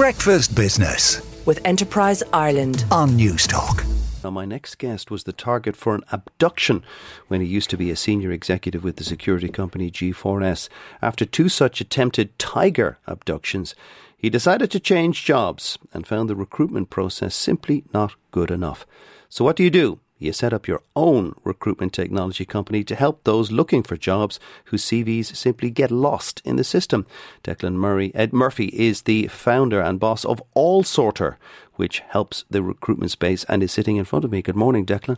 Breakfast Business with Enterprise Ireland. on Newstalk. Now, my next guest was the target for an abduction when he used to be a senior executive with the security company G4S. After two such attempted tiger abductions, he decided to change jobs and found the recruitment process simply not good enough. So, what do you do? You set up your own recruitment technology company to help those looking for jobs whose CVs simply get lost in the system. Declan Murray, Ed Murphy is the founder and boss of AllSorter, which helps the recruitment space and is sitting in front of me. Good morning, Declan.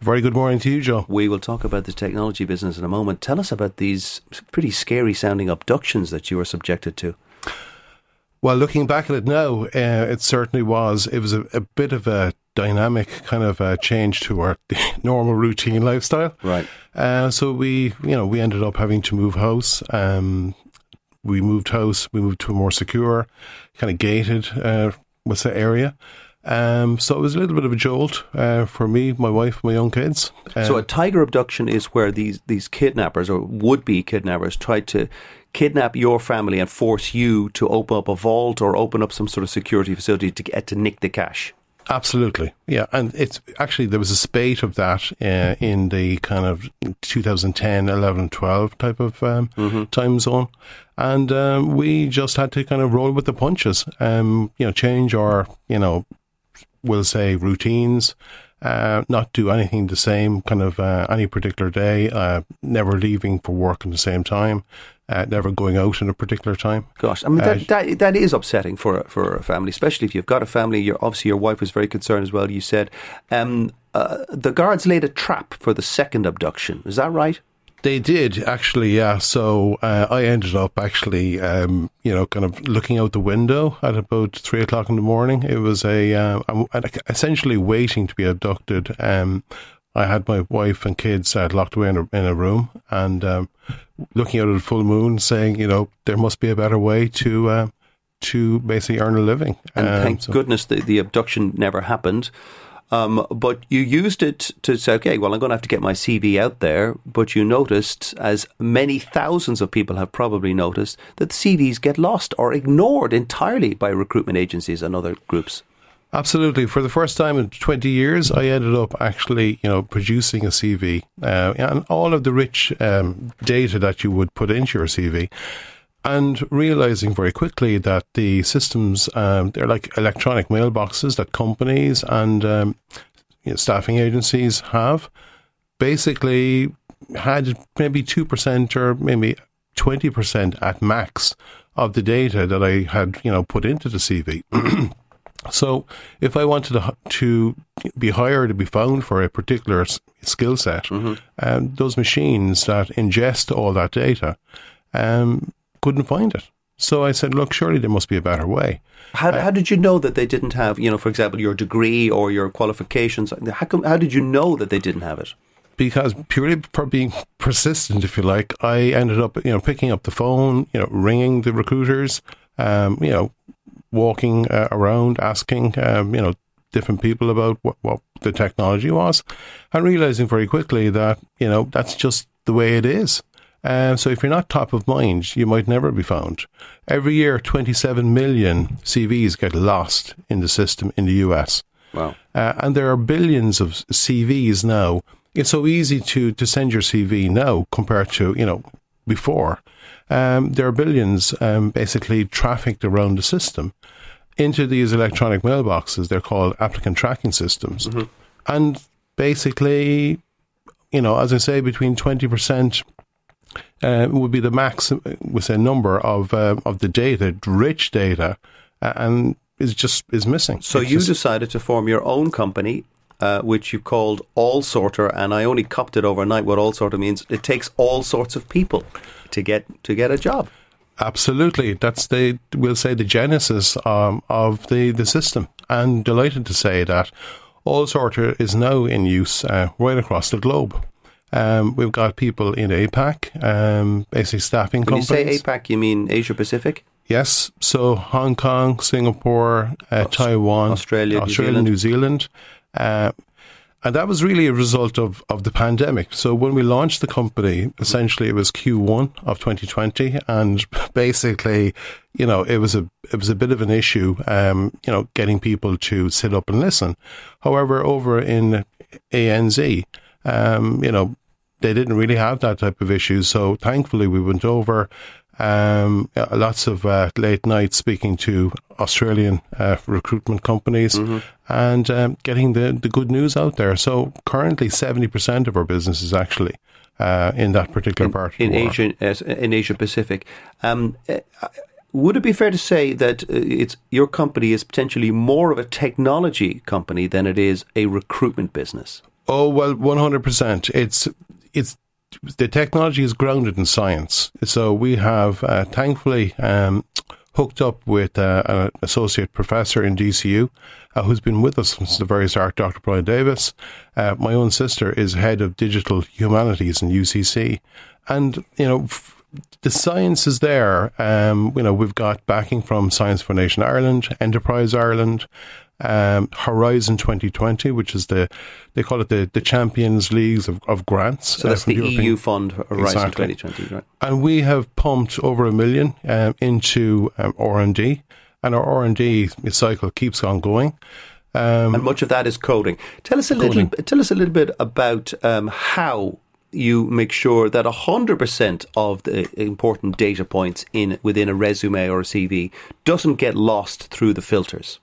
Very good morning to you, Joe. We will talk about the technology business in a moment. Tell us about these pretty scary sounding abductions that you were subjected to. Well, looking back at it now, uh, it certainly was. It was a, a bit of a dynamic kind of uh, change to our normal routine lifestyle. Right. Uh, so we, you know, we ended up having to move house. Um, we moved house. We moved to a more secure, kind of gated, uh, what's the area. Um, so it was a little bit of a jolt uh, for me, my wife, my young kids. So Uh, a tiger abduction is where these these kidnappers or would be kidnappers try to kidnap your family and force you to open up a vault or open up some sort of security facility to get to nick the cash. Absolutely, yeah, and it's actually there was a spate of that uh, in the kind of 2010, 11, 12 type of um, time zone, and um, we just had to kind of roll with the punches. Um, you know, change our you know, we'll say routines. Uh, not do anything the same kind of uh, any particular day. Uh, never leaving for work at the same time. Uh, never going out at a particular time. Gosh, I mean Uh, that, that that is upsetting for a, for a family, especially if you've got a family. You're obviously your wife was very concerned as well. You said um, uh, the guards laid a trap for the second abduction. Is that right? They did actually, yeah. So uh, I ended up actually, um, you know, kind of looking out the window at about three o'clock in the morning. It was a uh, I'm essentially waiting to be abducted. Um, I had my wife and kids uh, locked away in a, in a room and um, looking out at the full moon, saying, you know, there must be a better way to uh, to basically earn a living. And Um, thank so- goodness the, the abduction never happened. Um, but you used it to say, okay, well, I'm going to have to get my CV out there. But you noticed, as many thousands of people have probably noticed, that CVs get lost or ignored entirely by recruitment agencies and other groups. Absolutely. For the first time in 20 years, I ended up actually, you know, producing a CV uh, and all of the rich um, data that you would put into your CV. And realizing very quickly that the systems, um, they're like electronic mailboxes that companies and um, you know, staffing agencies have, basically had maybe 2% or maybe 20% at max of the data that I had, you know, put into the CV. So, if I wanted to, to be hired to be found for a particular skill set, um, those machines that ingest all that data um, couldn't find it. So I said, look, surely there must be a better way. How, how did you know that they didn't have, you know, for example, your degree or your qualifications? How, come, how did you know that they didn't have it? because purely for being persistent, if you like, I ended up, you know, picking up the phone, you know, ringing the recruiters, um, you know, walking uh, around, asking, um, you know, different people about what, what the technology was, and realizing very quickly that, you know, that's just the way it is. Um, so if you're not top of mind, you might never be found. Every year, 27 million CVs get lost in the system in the US. Wow. Uh, and there are billions of CVs now. It's so easy to, to send your CV now compared to, you know, before. Um, there are billions um, basically trafficked around the system into these electronic mailboxes. They're called applicant tracking systems. And basically, you know, as I say, between 20% uh, would be the max, uh, with a number of uh, of the data, rich data, uh, and is just is missing. So It's you just- decided to form your own company, uh, which you called AllSorter, and I only copped it overnight. What AllSorter means, it takes all sorts of people to get to get a job. Absolutely, that's the we'll say the genesis um, of the the system. And delighted to say that AllSorter is now in use uh, right across the globe. Um, we've got people in APAC, um, basically staffing When you say APAC, you mean Asia Pacific? Yes, so Hong Kong, Singapore, uh, Taiwan, Australia, New Australia, New Zealand, uh, and that was really a result of, of the pandemic. So when we launched the company, essentially it was Q1 of 2020, and basically, you know, it was a it was a bit of an issue, um, you know, getting people to sit up and listen. However, over in ANZ, um, you know, they didn't really have that type of issue. So thankfully, we went over um, lots of uh, late nights speaking to Australian uh, recruitment companies mm-hmm. and um, getting the, the good news out there. So currently, seventy percent of our business is actually uh, in that particular in, part in Asia, in Asia Pacific. Um, uh, would it be fair to say that uh, it's your company is potentially more of a technology company than it is a recruitment business? Oh well, one hundred percent. It's it's the technology is grounded in science. So we have, uh, thankfully, um, hooked up with uh, an associate professor in DCU uh, who's been with us since the very start, Dr. Brian Davis. Uh, my own sister is head of digital humanities in UCC. And, you know, f- the science is there. Um, you know, we've got backing from Science Foundation Ireland, Enterprise Ireland, um, Horizon 2020, which is the they call it the, the Champions Leagues of, of grants. So that's uh, the, the EU fund Horizon exactly. 2020, right? And we have pumped over a million um, into um, R and D, and our R and D cycle keeps on going. Um, and much of that is coding. Tell us a coding. little. Tell us a little bit about um, how you make sure that 100% of the important data points in within a resume or a CV doesn't get lost through the filters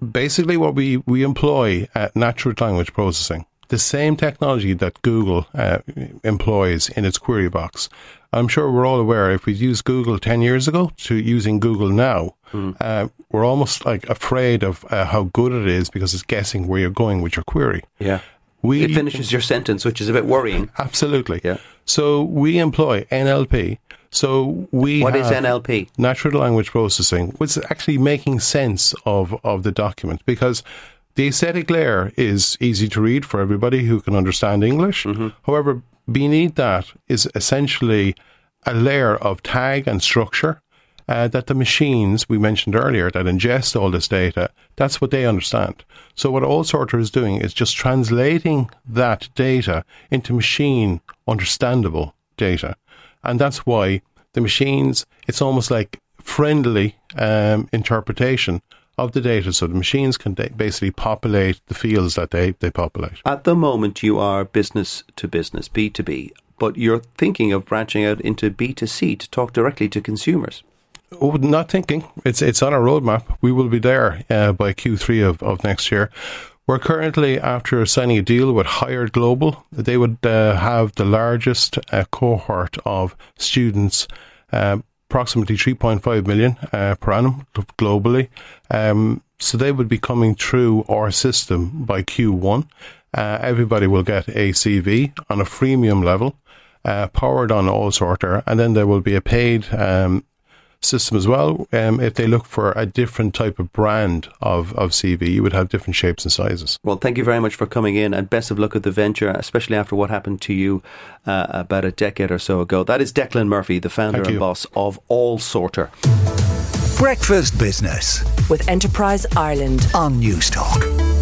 basically what we, we employ at natural language processing, the same technology that Google uh, employs in its query box. I'm sure we're all aware if we used Google 10 years ago to using Google now, mm. uh, we're almost like afraid of uh, how good it is because it's guessing where you're going with your query. Yeah. We, it finishes your sentence, which is a bit worrying. Absolutely. Yeah. So we employ NLP so we what is NLP? Natural language processing, which is actually making sense of of the document because the aesthetic layer is easy to read for everybody who can understand English. Mm-hmm. However, beneath that is essentially a layer of tag and structure uh, that the machines we mentioned earlier that ingest all this data, that's what they understand. So what AllSorter is doing is just translating that data into machine understandable data. And that's why the machines, it's almost like friendly um, interpretation of the data. So the machines can basically populate the fields that they, they populate. At the moment, you are business to business, B2B, but you're thinking of branching out into B2C to talk directly to consumers. Oh, not thinking. It's it's on our roadmap. We will be there uh, by Q3 of, of next year. We're currently after signing a deal with Hired Global. They would uh, have the largest uh, cohort of students, uh, approximately 3.5 million uh, per annum globally. Um, so they would be coming through our system by Q1. Uh, everybody will get a CV on a freemium level. Uh, powered on AllSorter, and then there will be a paid um, system as well. Um, if they look for a different type of brand of, of CV, you would have different shapes and sizes. Well, thank you very much for coming in and best of luck at the venture, especially after what happened to you uh, about a decade or so ago. That is Declan Murphy, the founder and boss of AllSorter. Breakfast Business with Enterprise Ireland on Newstalk.